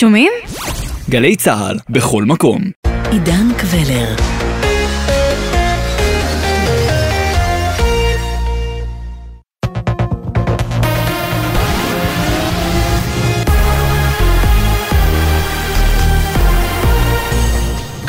שומעים? גלי צה"ל, בכל מקום. עידן קבלר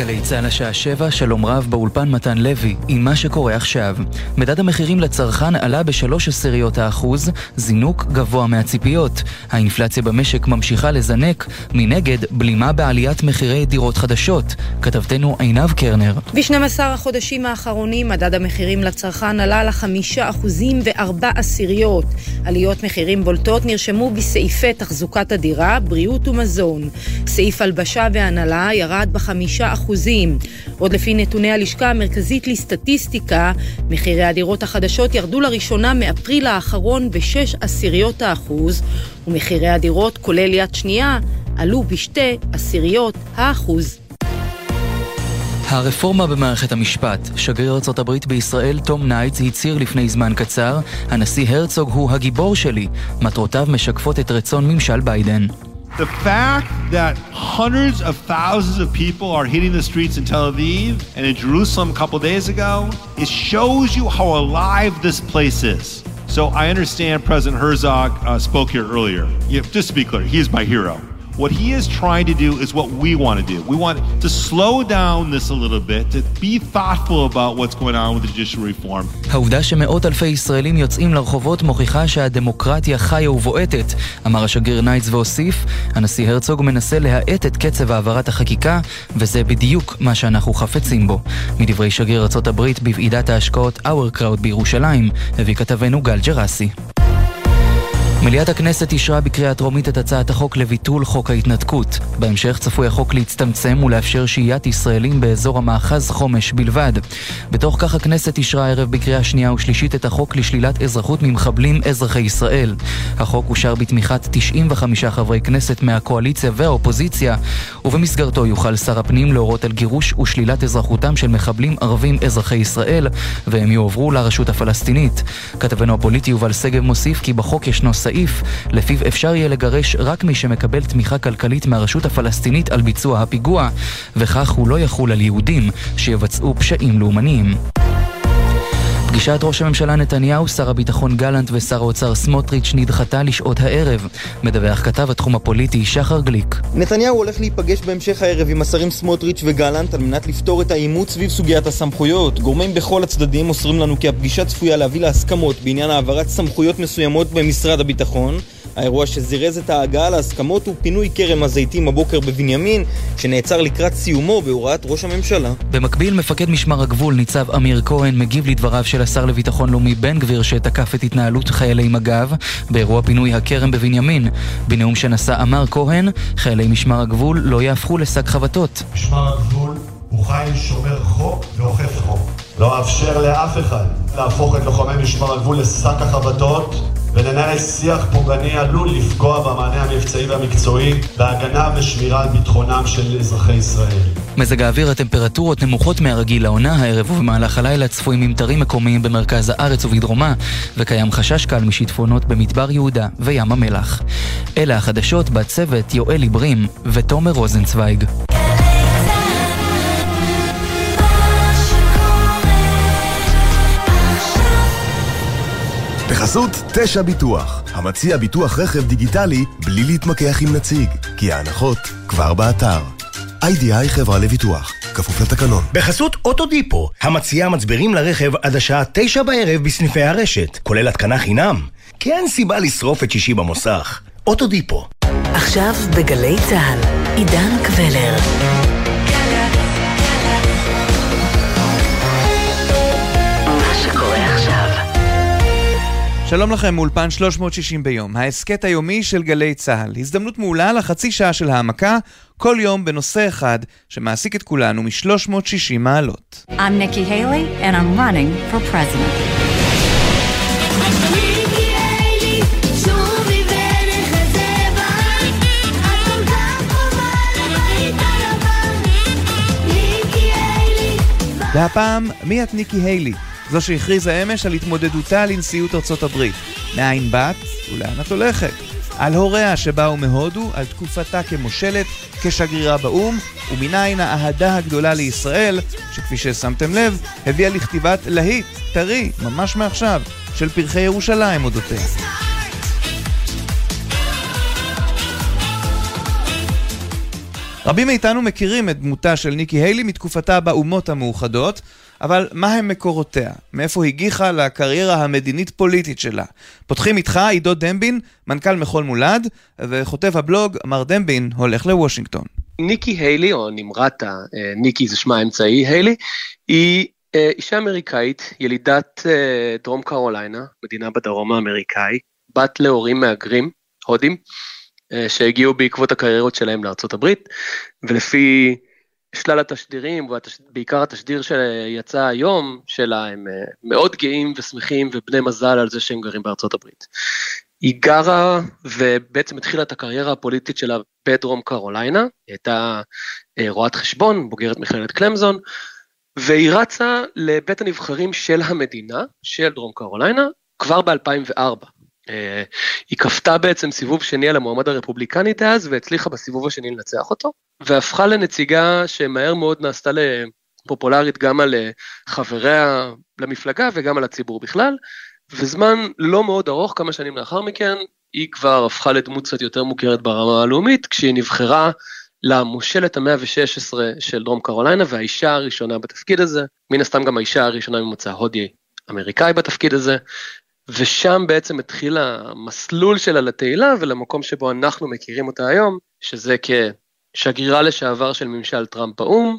גלי צה"ל השעה שבע, שלום רב באולפן מתן לוי, עם מה שקורה עכשיו. מדד המחירים לצרכן עלה בשלוש עשיריות האחוז, זינוק גבוה מהציפיות. האינפלציה במשק ממשיכה לזנק, מנגד, בלימה בעליית מחירי דירות חדשות. כתבתנו עינב קרנר. ב-12 החודשים האחרונים מדד המחירים לצרכן עלה לחמישה אחוזים וארבע עשיריות. עליות מחירים בולטות נרשמו בסעיפי תחזוקת הדירה, בריאות ומזון. סעיף הלבשה והנהלה ירד בחמישה אחוזים. עוד לפי נתוני הלשכה המרכזית לסטטיסטיקה, מחירי הדירות החדשות ירדו לראשונה מאפריל האחרון בשש עשיריות האחוז, ומחירי הדירות, כולל יד שנייה, עלו בשתי עשיריות האחוז. הרפורמה במערכת המשפט. שגריר ארצות הברית בישראל, תום ניידס, הצהיר לפני זמן קצר, הנשיא הרצוג הוא הגיבור שלי. מטרותיו משקפות את רצון ממשל ביידן. The fact that hundreds of thousands of people are hitting the streets in Tel Aviv and in Jerusalem a couple days ago, it shows you how alive this place is. So I understand President Herzog uh, spoke here earlier. Yeah, just to be clear, he is my hero. What he is trying to do is what we want to do. We want to slow down this a little bit, to be thoughtful about what's going on with the judicial reform. העובדה שמאות אלפי ישראלים יוצאים לרחובות מוכיחה שהדמוקרטיה חיה ובועטת, אמר השגריר ניידס והוסיף, הנשיא הרצוג מנסה להאט את קצב העברת החקיקה, וזה בדיוק מה שאנחנו חפצים בו. מדברי שגריר הברית בוועידת ההשקעות OurCrowd בירושלים, הביא כתבנו גל ג'רסי. מליאת הכנסת אישרה בקריאה טרומית את הצעת החוק לביטול חוק ההתנתקות. בהמשך צפוי החוק להצטמצם ולאפשר שהיית ישראלים באזור המאחז חומש בלבד. בתוך כך הכנסת אישרה הערב בקריאה שנייה ושלישית את החוק לשלילת אזרחות ממחבלים אזרחי ישראל. החוק אושר בתמיכת 95 חברי כנסת מהקואליציה והאופוזיציה, ובמסגרתו יוכל שר הפנים להורות על גירוש ושלילת אזרחותם של מחבלים ערבים אזרחי ישראל, והם יועברו לרשות הפלסטינית. כתבנו הפוליטי יובל שגב מוסיף כי בחוק ישנו סעיף לפיו אפשר יהיה לגרש רק מי שמקבל תמיכה כלכלית מהרשות הפלסטינית על ביצוע הפיגוע, וכך הוא לא יחול על יהודים שיבצעו פשעים לאומניים. פגישת ראש הממשלה נתניהו, שר הביטחון גלנט ושר האוצר סמוטריץ' נדחתה לשעות הערב. מדווח כתב התחום הפוליטי שחר גליק. נתניהו הולך להיפגש בהמשך הערב עם השרים סמוטריץ' וגלנט על מנת לפתור את העימות סביב סוגיית הסמכויות. גורמים בכל הצדדים מוסרים לנו כי הפגישה צפויה להביא להסכמות בעניין העברת סמכויות מסוימות במשרד הביטחון. האירוע שזירז את ההגעה להסכמות הוא פינוי כרם הזיתים הבוקר בבנימין, שנעצר לקראת סיומו בהוראת ראש הממשלה. במקביל, מפקד משמר הגבול ניצב אמיר כהן מגיב לדבריו של השר לביטחון לאומי בן גביר שתקף את התנהלות חיילי מג"ב באירוע פינוי הכרם בבנימין. בנאום שנשא אמר כהן, חיילי משמר הגבול לא יהפכו לשק חבטות. משמר הגבול הוא חיל שומר חוק ואוכף חוק. לא אאפשר לאף אחד להפוך את לוחמי משמר הגבול לשק החבטות ולנהל שיח פוגעני עלול לפגוע במענה המבצעי והמקצועי בהגנה ושמירה על ביטחונם של אזרחי ישראל. מזג האוויר הטמפרטורות נמוכות מהרגיל לעונה הערב ובמהלך הלילה צפויים ממטרים מקומיים במרכז הארץ ובדרומה וקיים חשש קל משיטפונות במדבר יהודה וים המלח. אלה החדשות בצוות יואל עיברים ותומר רוזנצוויג. בחסות תשע ביטוח, המציע ביטוח רכב דיגיטלי בלי להתמקח עם נציג, כי ההנחות כבר באתר. איי-די-איי חברה לביטוח, כפוף לתקנון. בחסות אוטודיפו, המציעה מצברים לרכב עד השעה תשע בערב בסניפי הרשת, כולל התקנה חינם. כי אין סיבה לשרוף את שישי במוסך. אוטודיפו. עכשיו בגלי צה"ל, עידן קבלר. שלום לכם מאולפן 360 ביום, ההסכת היומי של גלי צה"ל. הזדמנות מעולה לחצי שעה של העמקה, כל יום בנושא אחד שמעסיק את כולנו מ-360 מעלות. I'm Nikki Haley and I'm running for president. והפעם, מי את ניקי היילי? זו שהכריזה אמש על התמודדותה לנשיאות ארצות הברית. מאין באת ולאן את הולכת? על הוריה שבאו מהודו, על תקופתה כמושלת, כשגרירה באו"ם, ומניין האהדה הגדולה לישראל, שכפי ששמתם לב, הביאה לכתיבת להיט, טרי, ממש מעכשיו, של פרחי ירושלים אודותיה. רבים מאיתנו מכירים את דמותה של ניקי היילי מתקופתה באומות המאוחדות, אבל מה הם מקורותיה? מאיפה הגיחה לקריירה המדינית-פוליטית שלה? פותחים איתך עידו דמבין, מנכ"ל מחול מולד, וכותב הבלוג, מר דמבין הולך לוושינגטון. ניקי היילי, או נמרתה, אה, ניקי זה שמה האמצעי, היילי, היא אה, אישה אמריקאית, ילידת אה, דרום קרוליינה, מדינה בדרום האמריקאי, בת להורים מהגרים, הודים, שהגיעו בעקבות הקריירות שלהם לארצות הברית, ולפי שלל התשדירים, ובעיקר התשדיר שיצא היום שלה, הם מאוד גאים ושמחים ובני מזל על זה שהם גרים בארצות הברית. היא גרה ובעצם התחילה את הקריירה הפוליטית שלה בדרום קרוליינה, היא הייתה רואת חשבון, בוגרת מכללת קלמזון, והיא רצה לבית הנבחרים של המדינה, של דרום קרוליינה, כבר ב-2004. אה, היא כפתה בעצם סיבוב שני על המועמד הרפובליקני דאז, והצליחה בסיבוב השני לנצח אותו, והפכה לנציגה שמהר מאוד נעשתה לפופולרית גם על אה, חבריה למפלגה וגם על הציבור בכלל, וזמן לא מאוד ארוך, כמה שנים לאחר מכן, היא כבר הפכה לדמות קצת יותר מוכרת ברמה הלאומית, כשהיא נבחרה למושלת המאה ו-16 של דרום קרוליינה והאישה הראשונה בתפקיד הזה, מן הסתם גם האישה הראשונה ממוצא הודי אמריקאי בתפקיד הזה, ושם בעצם התחיל המסלול שלה לתהילה ולמקום שבו אנחנו מכירים אותה היום, שזה כשגרירה לשעבר של ממשל טראמפ באו"ם,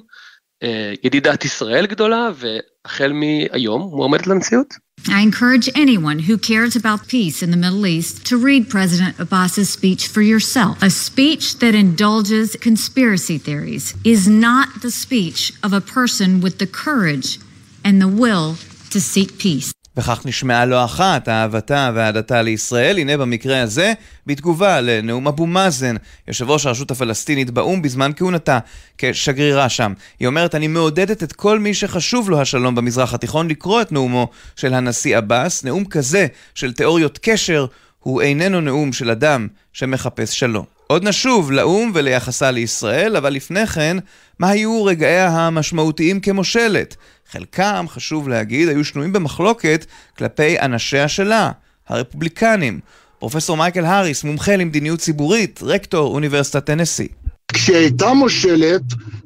אה, ידידת ישראל גדולה, והחל מהיום מועמדת לנשיאות. I encourage anyone who cares about peace in the Middle East to read President Abbas's speech for yourself. A speech that indulges conspiracy theories is not the speech of a person with the courage and the will to seek peace. וכך נשמעה לא אחת אהבתה ואהדתה לישראל, הנה במקרה הזה, בתגובה לנאום אבו מאזן, יושב ראש הרשות הפלסטינית באו"ם בזמן כהונתה כשגרירה שם. היא אומרת, אני מעודדת את כל מי שחשוב לו השלום במזרח התיכון לקרוא את נאומו של הנשיא עבאס. נאום כזה של תיאוריות קשר הוא איננו נאום של אדם שמחפש שלום. עוד נשוב לאו"ם וליחסה לישראל, אבל לפני כן, מה היו רגעיה המשמעותיים כמושלת? חלקם, חשוב להגיד, היו שנויים במחלוקת כלפי אנשיה שלה, הרפובליקנים. פרופסור מייקל האריס, מומחה למדיניות ציבורית, רקטור אוניברסיטת טנסי. כשהיא הייתה מושלת,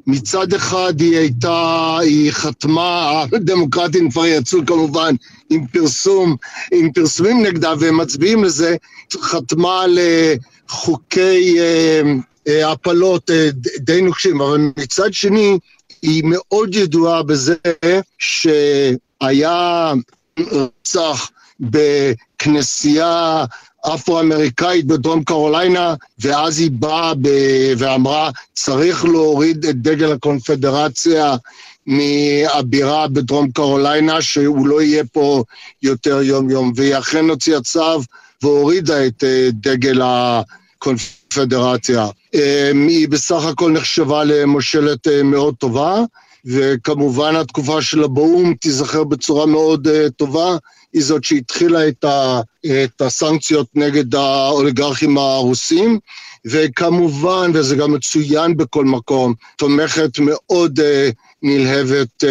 מצד אחד היא הייתה, היא חתמה, הדמוקרטים כבר יצאו כמובן עם פרסום, עם פרסומים נגדה והם מצביעים לזה, חתמה על חוקי אה, אה, הפלות אה, די נוקשים, אבל מצד שני, היא מאוד ידועה בזה שהיה רצח בכנסייה אפרו-אמריקאית בדרום קרוליינה, ואז היא באה ב- ואמרה, צריך להוריד את דגל הקונפדרציה מהבירה בדרום קרוליינה, שהוא לא יהיה פה יותר יום-יום. והיא אכן הוציאה צו והורידה את אה, דגל הקונפדרציה. אה, היא בסך הכל נחשבה למושלת אה, מאוד טובה, וכמובן התקופה שלה באו"ם תיזכר בצורה מאוד טובה. היא זאת שהתחילה את, ה, את הסנקציות נגד האוליגרכים הרוסים, וכמובן, וזה גם מצוין בכל מקום, תומכת מאוד uh, נלהבת uh,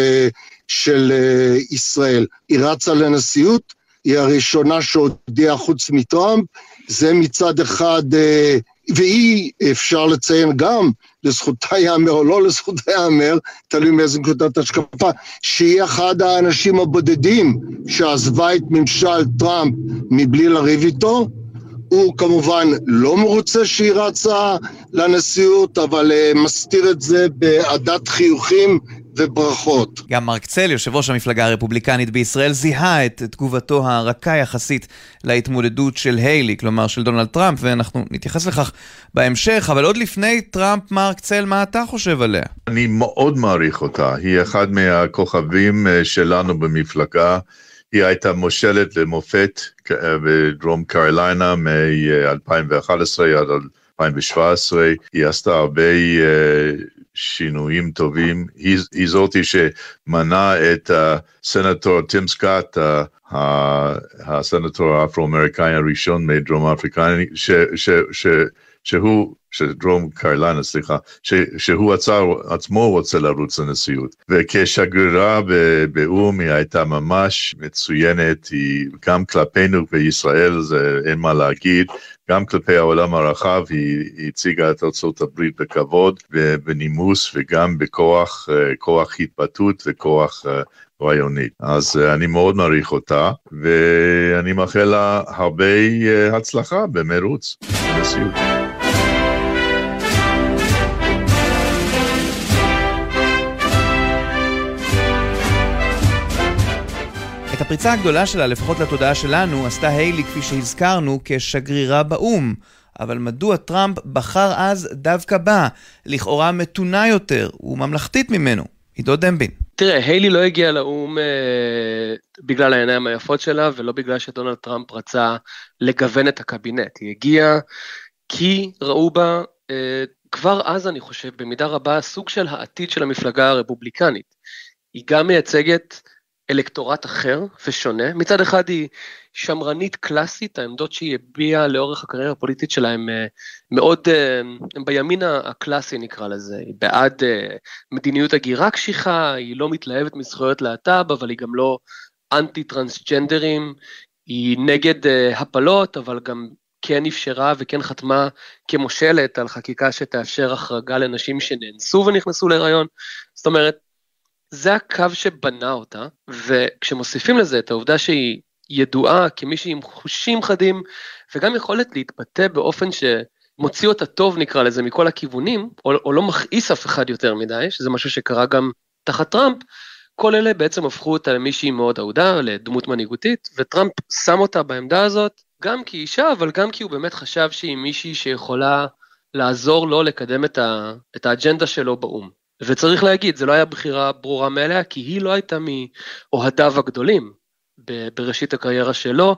של uh, ישראל. היא רצה לנשיאות, היא הראשונה שהודיעה חוץ מטראמפ, זה מצד אחד, uh, והיא, אפשר לציין גם, לזכותה ייאמר או לא לזכותה ייאמר, תלוי מאיזה נקודת השקפה, שהיא אחד האנשים הבודדים שעזבה את ממשל טראמפ מבלי לריב איתו. הוא כמובן לא מרוצה שהיא רצה לנשיאות, אבל uh, מסתיר את זה בעדת חיוכים וברכות. גם מרק צל, יושב ראש המפלגה הרפובליקנית בישראל, זיהה את תגובתו הרכה יחסית להתמודדות של היילי, כלומר של דונלד טראמפ, ואנחנו נתייחס לכך בהמשך, אבל עוד לפני טראמפ, מרק צל, מה אתה חושב עליה? אני מאוד מעריך אותה, היא אחד מהכוכבים אה, שלנו במפלגה. היא הייתה מושלת למופת אה, בדרום קרוליינה מ-2011 עד 2017, היא עשתה הרבה שינויים טובים, היא, היא זאתי שמנה את הסנטור טים סקאט, הסנטור האפרו-אמריקאי הראשון מדרום אפריקאי, ש, ש, ש, שהוא, שדרום קרליינה, סליחה, ש, שהוא עצר, עצמו רוצה לרוץ לנשיאות. וכשגרירה באו"ם היא הייתה ממש מצוינת, היא גם כלפינו בישראל, זה אין מה להגיד, גם כלפי העולם הרחב היא הציגה את ארצות הברית בכבוד ובנימוס וגם בכוח, כוח התבטאות וכוח רעיונית. אז אני מאוד מעריך אותה, ואני מאחל לה הרבה הצלחה במרוץ, בנשיאות. הפריצה הגדולה שלה, לפחות לתודעה שלנו, עשתה היילי, כפי שהזכרנו, כשגרירה באו"ם. אבל מדוע טראמפ בחר אז דווקא בה, לכאורה מתונה יותר וממלכתית ממנו? עידו דמבין. תראה, היילי לא הגיעה לאו"ם אה, בגלל העיניים היפות שלה, ולא בגלל שדונלד טראמפ רצה לגוון את הקבינט. היא הגיעה כי ראו בה, אה, כבר אז אני חושב, במידה רבה, סוג של העתיד של המפלגה הרפובליקנית. היא גם מייצגת אלקטורט אחר ושונה. מצד אחד היא שמרנית קלאסית, העמדות שהיא הביעה לאורך הקריירה הפוליטית שלה הן אה, מאוד, אה, הן בימין הקלאסי נקרא לזה, היא בעד אה, מדיניות הגירה קשיחה, היא לא מתלהבת מזכויות להט"ב, אבל היא גם לא אנטי טרנסג'נדרים, היא נגד הפלות, אבל גם כן אפשרה וכן חתמה כמושלת על חקיקה שתאפשר החרגה לנשים שנאנסו ונכנסו להיריון. זאת אומרת, זה הקו שבנה אותה, וכשמוסיפים לזה את העובדה שהיא ידועה כמישהי עם חושים חדים, וגם יכולת להתבטא באופן שמוציא אותה טוב נקרא לזה מכל הכיוונים, או, או לא מכעיס אף אחד יותר מדי, שזה משהו שקרה גם תחת טראמפ, כל אלה בעצם הפכו אותה למישהי מאוד אהודה, לדמות מנהיגותית, וטראמפ שם אותה בעמדה הזאת, גם כאישה, אבל גם כי הוא באמת חשב שהיא מישהי שיכולה לעזור לו לקדם את, ה, את האג'נדה שלו באו"ם. וצריך להגיד, זו לא הייתה בחירה ברורה מאליה, כי היא לא הייתה מאוהדיו הגדולים בראשית הקריירה שלו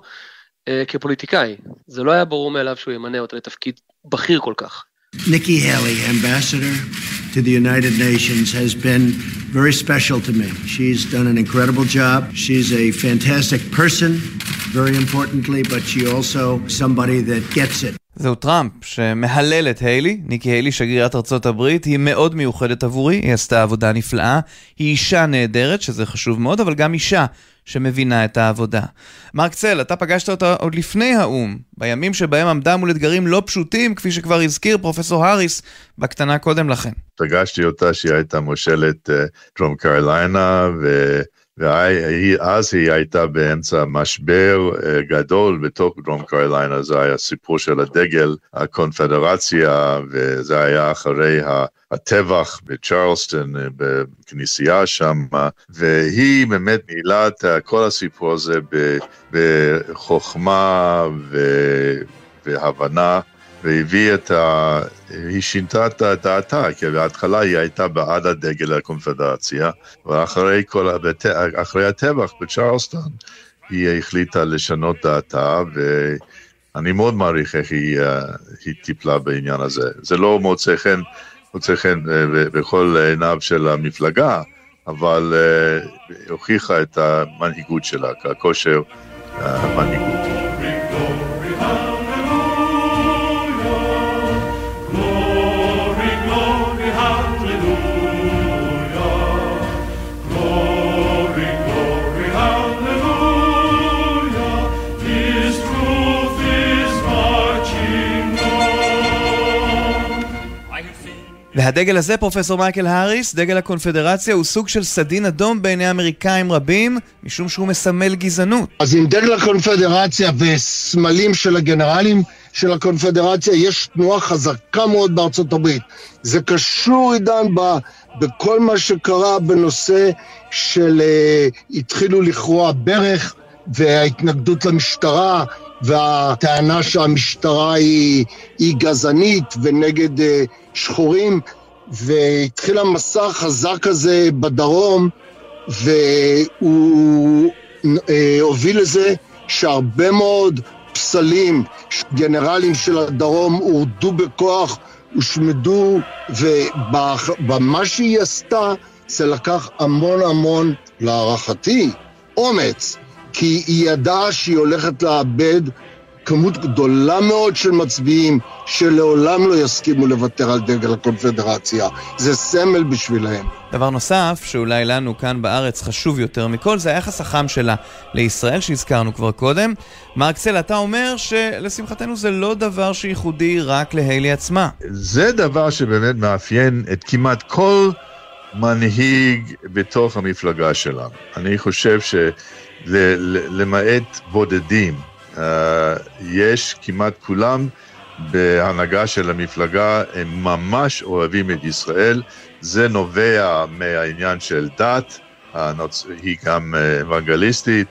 אה, כפוליטיקאי. זה לא היה ברור מאליו שהוא ימנה אותה לתפקיד בכיר כל כך. Nikki Haley, ambassador to the United Nations, has been very special to me. She's done an incredible job. She's a fantastic person, very importantly, but she also somebody that gets it. זהו טראמפ שמהלל את היילי, ניקי היילי שגרירת ארצות הברית, היא מאוד מיוחדת עבורי, היא עשתה עבודה נפלאה, היא אישה נהדרת, שזה חשוב מאוד, אבל גם אישה שמבינה את העבודה. מרק צל, אתה פגשת אותה עוד לפני האו"ם, בימים שבהם עמדה מול אתגרים לא פשוטים, כפי שכבר הזכיר פרופסור האריס בקטנה קודם לכן. פגשתי אותה שהיא הייתה מושלת דרום uh, קרוליינה, ו... ואז היא הייתה באמצע משבר אה, גדול בתוך דרום קרוליינה, זה היה סיפור של הדגל, הקונפדרציה, וזה היה אחרי הטבח בצ'רלסטון, אה, בכנסייה שם, והיא באמת ניהלה את כל הסיפור הזה בחוכמה והבנה. והביא את ה... היא שינתה את דעתה, כי בהתחלה היא הייתה בעד הדגל הקונפדרציה, ואחרי כל... אחרי הטבח בצ'רלסטון, היא החליטה לשנות דעתה, ואני מאוד מעריך איך היא, אה, היא טיפלה בעניין הזה. זה לא מוצא חן, מוצא חן אה, בכל עיניו של המפלגה, אבל uh, הוכיחה את המנהיגות שלה, ככושר המנהיגות. והדגל הזה, פרופסור מייקל האריס, דגל הקונפדרציה, הוא סוג של סדין אדום בעיני אמריקאים רבים, משום שהוא מסמל גזענות. אז עם דגל הקונפדרציה וסמלים של הגנרלים של הקונפדרציה, יש תנועה חזקה מאוד בארצות הברית. זה קשור, עידן, ב... בכל מה שקרה בנושא של uh, התחילו לכרוע ברך וההתנגדות למשטרה והטענה שהמשטרה היא, היא גזענית ונגד uh, שחורים, והתחיל המסע החזק הזה בדרום, והוא uh, הוביל לזה שהרבה מאוד פסלים, גנרלים של הדרום הורדו בכוח, הושמדו, ובמה שהיא עשתה זה לקח המון המון, להערכתי, אומץ, כי היא ידעה שהיא הולכת לאבד כמות גדולה מאוד של מצביעים שלעולם לא יסכימו לוותר על דגל הקונפדרציה. זה סמל בשבילהם. דבר נוסף, שאולי לנו כאן בארץ חשוב יותר מכל, זה היחס החם שלה לישראל, שהזכרנו כבר קודם. מרקסל, אתה אומר שלשמחתנו זה לא דבר שייחודי רק להיילי עצמה. זה דבר שבאמת מאפיין את כמעט כל מנהיג בתוך המפלגה שלנו. אני חושב שלמעט בודדים, יש כמעט כולם בהנהגה של המפלגה, הם ממש אוהבים את ישראל. זה נובע מהעניין של דת, היא גם אה, אוונגליסטית,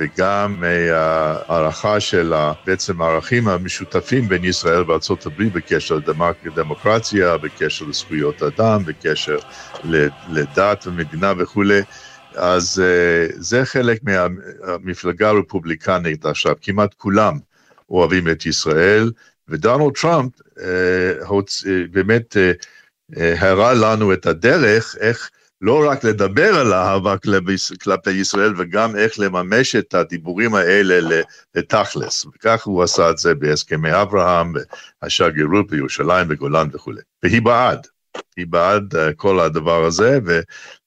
וגם מהערכה של בעצם הערכים המשותפים בין ישראל הברית בקשר לדמוקרטיה, בקשר לזכויות אדם, בקשר לדת ומדינה וכולי. אז uh, זה חלק מהמפלגה הרפובליקנית עכשיו, כמעט כולם אוהבים את ישראל, ודונלד טראמפ הוצ... uh, באמת הראה לנו את הדרך איך לא רק לדבר על אהבה כלפי ישראל, וגם איך לממש את הדיבורים האלה לתכלס. וכך הוא עשה את זה בהסכמי אברהם, השגרירות בירושלים וגולן וכולי. והיא בעד, היא בעד כל הדבר הזה,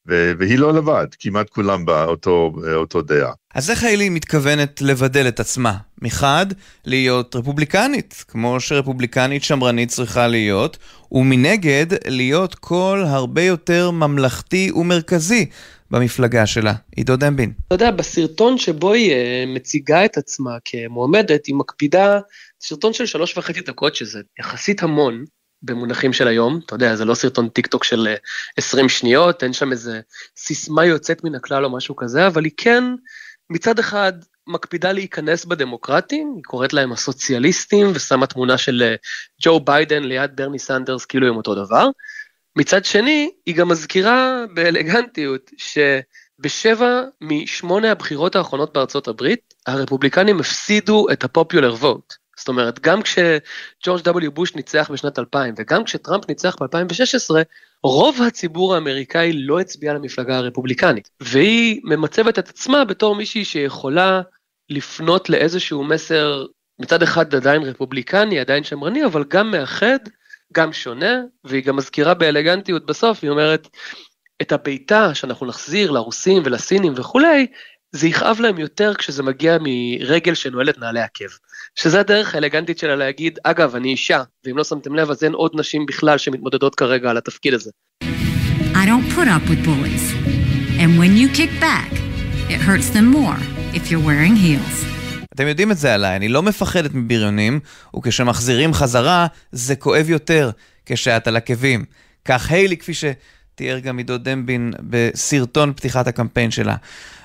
והיא לא לבד, כמעט כולם באותו דעה. אז איך היילי מתכוונת לבדל את עצמה? מחד, להיות רפובליקנית, כמו שרפובליקנית שמרנית צריכה להיות, ומנגד, להיות קול הרבה יותר ממלכתי ומרכזי במפלגה שלה. עידו דמבין. אתה יודע, בסרטון שבו היא אה, מציגה את עצמה כמועמדת, היא מקפידה, סרטון של שלוש וחצי דקות, שזה יחסית המון, במונחים של היום, אתה יודע, זה לא סרטון טיק טוק של 20 אה, שניות, אין שם איזה סיסמה יוצאת מן הכלל או משהו כזה, אבל היא כן, מצד אחד, מקפידה להיכנס בדמוקרטים, היא קוראת להם הסוציאליסטים ושמה תמונה של אה, ג'ו ביידן ליד ברני סנדרס כאילו הם אותו דבר. מצד שני, היא גם מזכירה באלגנטיות שבשבע משמונה הבחירות האחרונות בארצות הברית, הרפובליקנים הפסידו את ה popular vote. זאת אומרת, גם כשג'ורג' W. בוש ניצח בשנת 2000 וגם כשטראמפ ניצח ב-2016, רוב הציבור האמריקאי לא הצביע למפלגה הרפובליקנית. והיא ממצבת את עצמה בתור מישהי שיכולה לפנות לאיזשהו מסר, מצד אחד עדיין רפובליקני, עדיין שמרני, אבל גם מאחד, גם שונה, והיא גם מזכירה באלגנטיות בסוף, היא אומרת, את הבעיטה שאנחנו נחזיר לרוסים ולסינים וכולי, זה יכאב להם יותר כשזה מגיע מרגל שנועלת נעלי עקב. שזה הדרך האלגנטית שלה להגיד, אגב, אני אישה, ואם לא שמתם לב, אז אין עוד נשים בכלל שמתמודדות כרגע על התפקיד הזה. I don't put up with bullies. And when you kick back, it hurts them more if you're wearing heels. אתם יודעים את זה עליי, אני לא מפחדת מבריונים, וכשמחזירים חזרה, זה כואב יותר כשאת על עקבים. כך היילי, כפי שתיאר גם עידו דמבין בסרטון פתיחת הקמפיין שלה.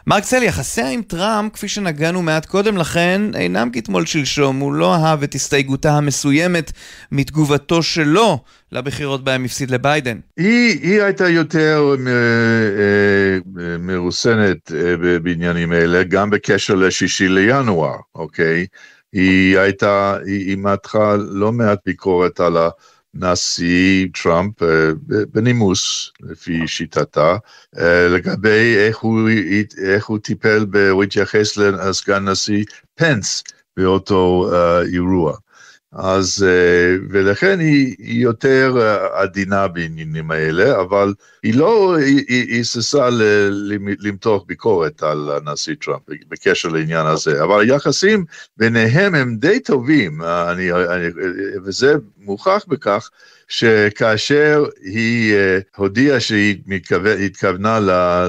מרק צל, יחסיה עם טראמפ, כפי שנגענו מעט קודם לכן, אינם כתמול שלשום. הוא לא אהב את הסתייגותה המסוימת מתגובתו שלו לבחירות בהם הפסיד לביידן. היא, היא הייתה יותר מ, אה, מרוסנת אה, בעניינים אלה, גם בקשר לשישי לינואר, אוקיי? היא הייתה, היא, היא מתחה לא מעט ביקורת על ה... נשיא טראמפ אה, בנימוס, לפי שיטתה, אה, לגבי איך הוא, איך הוא טיפל, הוא התייחס לסגן נשיא פנס באותו אה, אירוע. אז, אה, ולכן היא, יותר אה, עדינה בעניינים האלה, אבל היא לא היססה למתוח ביקורת על הנשיא טראמפ בקשר לעניין הזה, אבל היחסים ביניהם הם די טובים, אני, אני, וזה מוכח בכך שכאשר היא הודיעה שהיא התכוונה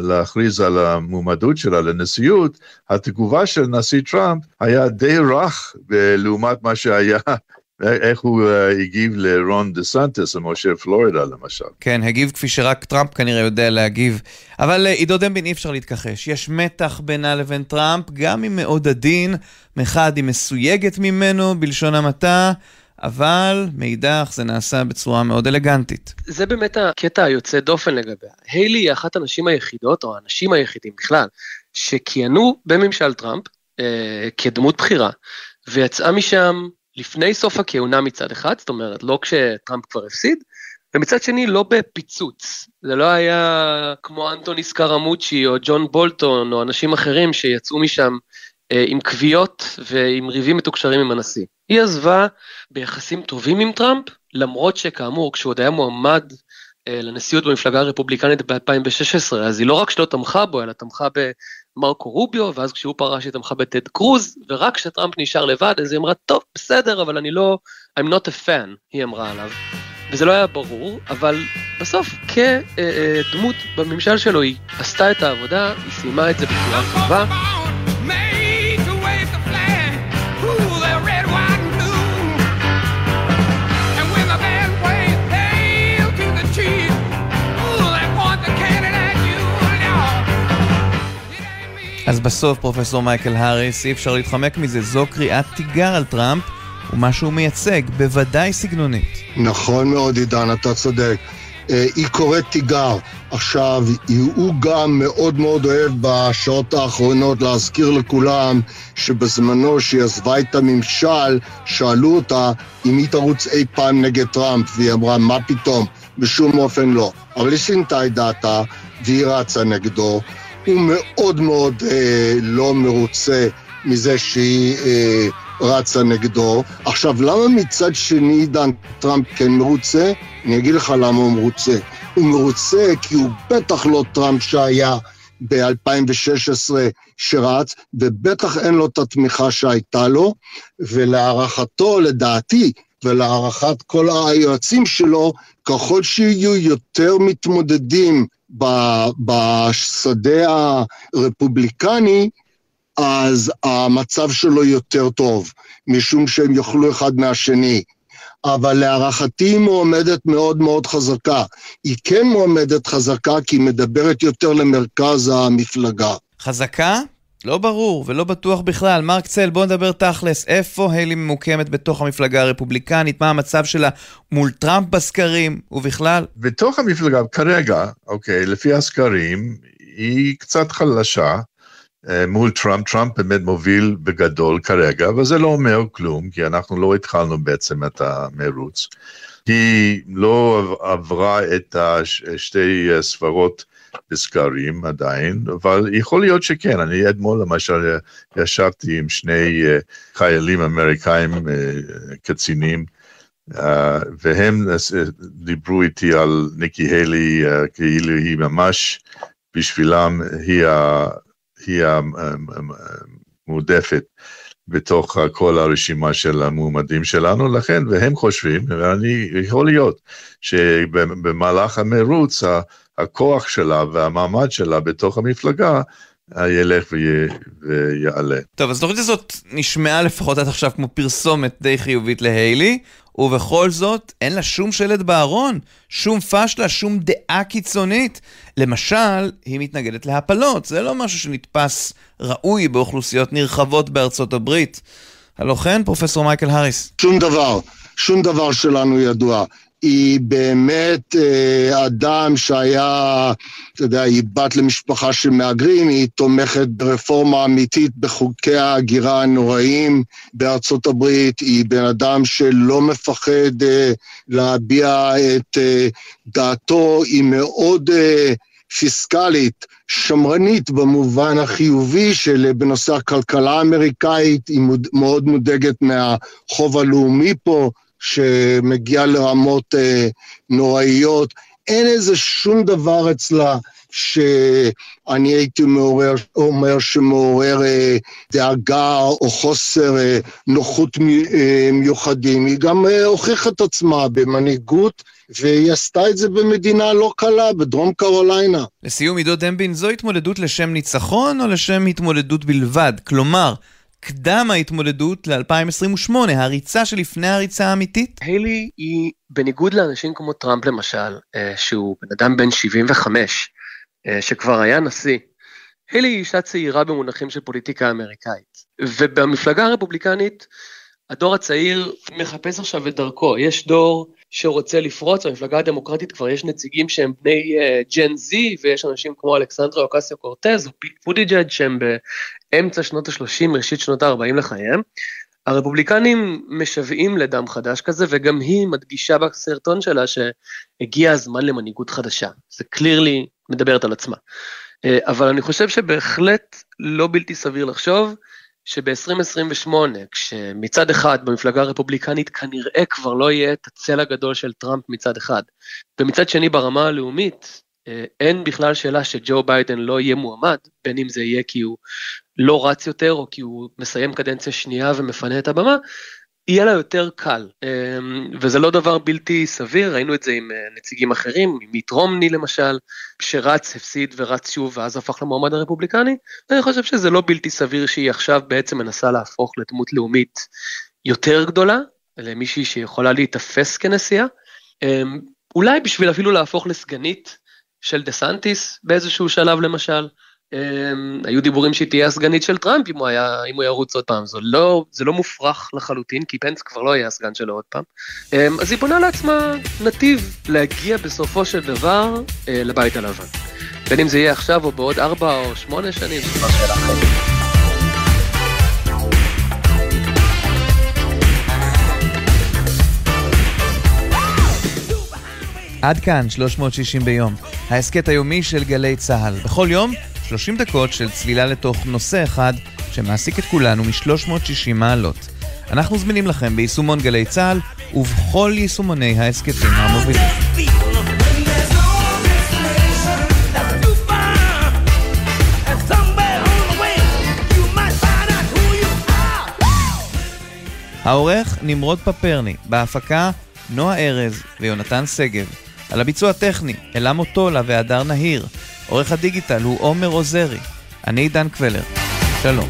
להכריז על המועמדות שלה לנשיאות, התגובה של נשיא טראמפ היה די רך לעומת מה שהיה איך הוא uh, הגיב לרון דה סנטס, המושל פלורידה למשל. כן, הגיב כפי שרק טראמפ כנראה יודע להגיב. אבל uh, עידו דמבין אי אפשר להתכחש. יש מתח בינה לבין טראמפ, גם אם מאוד עדין, מחד היא מסויגת ממנו, בלשון המעטה. אבל מאידך זה נעשה בצורה מאוד אלגנטית. זה באמת הקטע היוצא דופן לגביה. היילי היא אחת הנשים היחידות, או האנשים היחידים בכלל, שכיהנו בממשל טראמפ אה, כדמות בכירה, ויצאה משם לפני סוף הכהונה מצד אחד, זאת אומרת, לא כשטראמפ כבר הפסיד, ומצד שני לא בפיצוץ. זה לא היה כמו אנטוני סקרמוצ'י או ג'ון בולטון או אנשים אחרים שיצאו משם עם קביעות ועם ריבים מתוקשרים עם הנשיא. היא עזבה ביחסים טובים עם טראמפ, למרות שכאמור, כשהוא עוד היה מועמד אה, לנשיאות במפלגה הרפובליקנית ב-2016, אז היא לא רק שלא תמכה בו, אלא תמכה במרקו רוביו, ואז כשהוא פרש היא תמכה בטד קרוז, ורק כשטראמפ נשאר לבד, אז היא אמרה, טוב, בסדר, אבל אני לא, I'm not a fan, היא אמרה עליו. וזה לא היה ברור, אבל בסוף כדמות בממשל שלו היא עשתה את העבודה, היא סיימה את זה בצורה טובה. אז בסוף, פרופסור מייקל האריס, אי אפשר להתחמק מזה, זו קריאת תיגר על טראמפ ומה שהוא מייצג, בוודאי סגנונית. נכון מאוד, עידן, אתה צודק. אה, היא קוראת תיגר. עכשיו, הוא גם מאוד מאוד אוהב בשעות האחרונות להזכיר לכולם שבזמנו שהיא עזבה את הממשל, שאלו אותה אם היא תרוץ אי פעם נגד טראמפ, והיא אמרה, מה פתאום? בשום אופן לא. אבל היא שינתה את דעתה, והיא רצה נגדו. הוא מאוד מאוד אה, לא מרוצה מזה שהיא אה, רצה נגדו. עכשיו, למה מצד שני עידן טראמפ כן מרוצה? אני אגיד לך למה הוא מרוצה. הוא מרוצה כי הוא בטח לא טראמפ שהיה ב-2016 שרץ, ובטח אין לו את התמיכה שהייתה לו, ולהערכתו, לדעתי, ולהערכת כל היועצים שלו, ככל שיהיו יותר מתמודדים בשדה הרפובליקני, אז המצב שלו יותר טוב, משום שהם יאכלו אחד מהשני. אבל להערכתי היא מועמדת מאוד מאוד חזקה. היא כן מועמדת חזקה כי היא מדברת יותר למרכז המפלגה. חזקה? לא ברור ולא בטוח בכלל. מרק צל, בוא נדבר תכלס. איפה היילי ממוקמת בתוך המפלגה הרפובליקנית? מה המצב שלה מול טראמפ בסקרים ובכלל? בתוך המפלגה, כרגע, אוקיי, לפי הסקרים, היא קצת חלשה. אה, מול טראמפ, טראמפ באמת מוביל בגדול כרגע, אבל זה לא אומר כלום, כי אנחנו לא התחלנו בעצם את המרוץ. היא לא עברה את השתי ספרות בסקרים עדיין, אבל יכול להיות שכן. אני אתמול למשל ישבתי עם שני אה, חיילים אמריקאים, אה, קצינים, והם דיברו איתי על ניקי היילי, כאילו היא ממש, בשבילם היא המועדפת בתוך כל הרשימה של המועמדים שלנו, לכן, והם חושבים, ואני, יכול להיות, שבמהלך המרוץ, הכוח שלה והמעמד שלה בתוך המפלגה, ילך ויעלה. טוב, אז התוכנית הזאת נשמעה לפחות עד עכשיו כמו פרסומת די חיובית להיילי, ובכל זאת, אין לה שום שלט בארון, שום פשלה, שום דעה קיצונית. למשל, היא מתנגדת להפלות, זה לא משהו שנתפס ראוי באוכלוסיות נרחבות בארצות הברית. הלא כן, פרופסור מייקל האריס? שום דבר, שום דבר שלנו ידוע. היא באמת אה, אדם שהיה, אתה יודע, היא בת למשפחה של מהגרים, היא תומכת ברפורמה אמיתית בחוקי ההגירה הנוראים בארצות הברית, היא בן אדם שלא מפחד אה, להביע את אה, דעתו, היא מאוד פיסקלית, שמרנית במובן החיובי של בנושא הכלכלה האמריקאית, היא מאוד מודאגת מהחוב הלאומי פה. שמגיע לרמות אה, נוראיות. אין איזה שום דבר אצלה שאני הייתי מעורר, אומר שמעורר אה, דאגה או חוסר אה, נוחות מ, אה, מיוחדים. היא גם אה, הוכיחה את עצמה במנהיגות. והיא עשתה את זה במדינה לא קלה, בדרום קרוליינה. לסיום, עידו דמבין, זו התמודדות לשם ניצחון או לשם התמודדות בלבד? כלומר, קדם ההתמודדות ל-2028, הריצה שלפני הריצה האמיתית? היילי היא, בניגוד לאנשים כמו טראמפ למשל, אה, שהוא בן אדם בן 75, אה, שכבר היה נשיא, היילי היא אישה צעירה במונחים של פוליטיקה אמריקאית. ובמפלגה הרפובליקנית, הדור הצעיר מחפש עכשיו את דרכו. יש דור שרוצה לפרוץ, במפלגה הדמוקרטית כבר יש נציגים שהם בני Gen uh, Z, ויש אנשים כמו אלכסנדריה אוקסיו קורטז או פיט בוטיג'ג' שהם באמצע שנות ה-30, ראשית שנות ה-40 לחייהם. הרפובליקנים משוועים לדם חדש כזה, וגם היא מדגישה בסרטון שלה שהגיע הזמן למנהיגות חדשה. זה קלירלי מדברת על עצמה. אה, אבל אני חושב שבהחלט לא בלתי סביר לחשוב שב-2028, כשמצד אחד במפלגה הרפובליקנית כנראה כבר לא יהיה את הצל הגדול של טראמפ מצד אחד, ומצד שני ברמה הלאומית, אה, אין בכלל שאלה שג'ו ביידן לא יהיה מועמד, בין אם זה יהיה כי הוא לא רץ יותר או כי הוא מסיים קדנציה שנייה ומפנה את הבמה, יהיה לה יותר קל, אמ, וזה לא דבר בלתי סביר, ראינו את זה עם אה, נציגים אחרים, עם מיט רומני למשל, שרץ, הפסיד ורץ שוב ואז הפך למועמד הרפובליקני, אני חושב שזה לא בלתי סביר שהיא עכשיו בעצם מנסה להפוך לדמות לאומית יותר גדולה, למישהי שיכולה להיתפס כנשיאה, אמ, אולי בשביל אפילו להפוך לסגנית של דה סנטיס באיזשהו שלב למשל, היו דיבורים שהיא תהיה הסגנית של טראמפ אם הוא היה, אם הוא ירוץ עוד פעם, זה לא, זה לא מופרך לחלוטין, כי פנס כבר לא יהיה הסגן שלו עוד פעם. Um, אז היא בונה לעצמה נתיב להגיע בסופו של דבר uh, לבית הלבן. בין אם זה יהיה עכשיו או בעוד ארבע או שמונה שנים, זה כבר שאלה אחרת. עד כאן 360 ביום, ההסכת היומי של גלי צה"ל. בכל יום 30 דקות של צלילה לתוך נושא אחד שמעסיק את כולנו מ-360 מעלות. אנחנו זמינים לכם ביישומון גלי צה"ל ובכל יישומוני ההסכתים המובילים. העורך נמרוד פפרני, בהפקה נועה ארז ויונתן שגב. על הביצוע הטכני, אלה מוטולה והדר נהיר. עורך הדיגיטל הוא עומר עוזרי. אני עידן קבלר. שלום.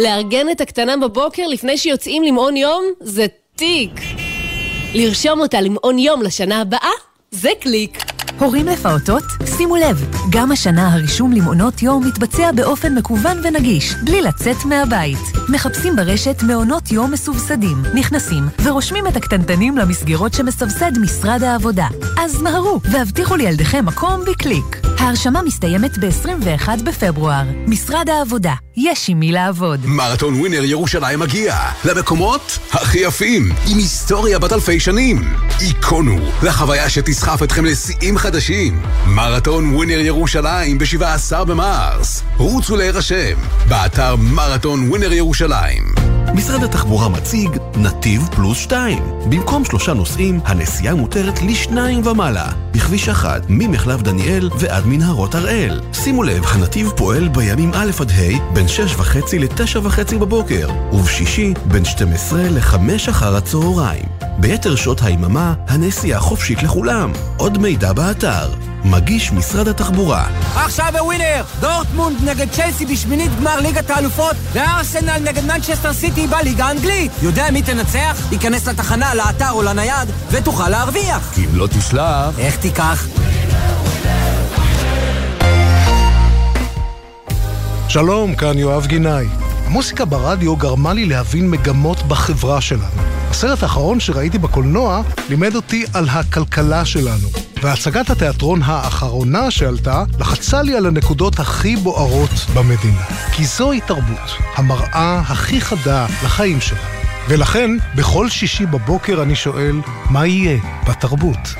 לארגן את הקטנה בבוקר לפני שיוצאים למעון יום זה תיק. לרשום אותה למעון יום לשנה הבאה זה קליק. הורים לפעוטות, שימו לב, גם השנה הרישום למעונות יום מתבצע באופן מקוון ונגיש, בלי לצאת מהבית. מחפשים ברשת מעונות יום מסובסדים, נכנסים ורושמים את הקטנטנים למסגרות שמסבסד משרד העבודה. אז מהרו והבטיחו לילדיכם מקום בקליק. ההרשמה מסתיימת ב-21 בפברואר. משרד העבודה, יש עם מי לעבוד. מרתון ווינר ירושלים מגיע למקומות הכי יפים, עם היסטוריה בת אלפי שנים. היכונו לחוויה שתסחף אתכם לשיאים חדשים. מרתון ווינר ירושלים ב-17 במרס. רוצו להירשם, באתר מרתון ווינר ירושלים. משרד התחבורה מציג נתיב פלוס 2. במקום שלושה נוסעים, הנסיעה מותרת לשניים ומעלה. בכביש 1, ממחלף דניאל ועד מנהרות הראל. שימו לב, הנתיב פועל בימים א' עד ה' בין 6 וחצי ל-9 וחצי בבוקר, ובשישי בין 12 ל-5 אחר הצהריים. ביתר שעות היממה, הנסיעה חופשית לכולם. עוד מידע באתר. מגיש משרד התחבורה. עכשיו בווינר! דורטמונד נגד צ'לסי בשמינית גמר ליגת האלופות, וארסנל נגד מנצ'סטר סיטי בליגה האנגלית. יודע מי תנצח? ייכנס לתחנה, לאתר או לנייד, ותוכל להרוויח. אם לא תשלח... איך תיקח? שלום, כאן יואב גינאי. המוסיקה ברדיו גרמה לי להבין מגמות בחברה שלנו. הסרט האחרון שראיתי בקולנוע לימד אותי על הכלכלה שלנו. והצגת התיאטרון האחרונה שעלתה לחצה לי על הנקודות הכי בוערות במדינה. כי זוהי תרבות, המראה הכי חדה לחיים שלנו. ולכן, בכל שישי בבוקר אני שואל, מה יהיה בתרבות?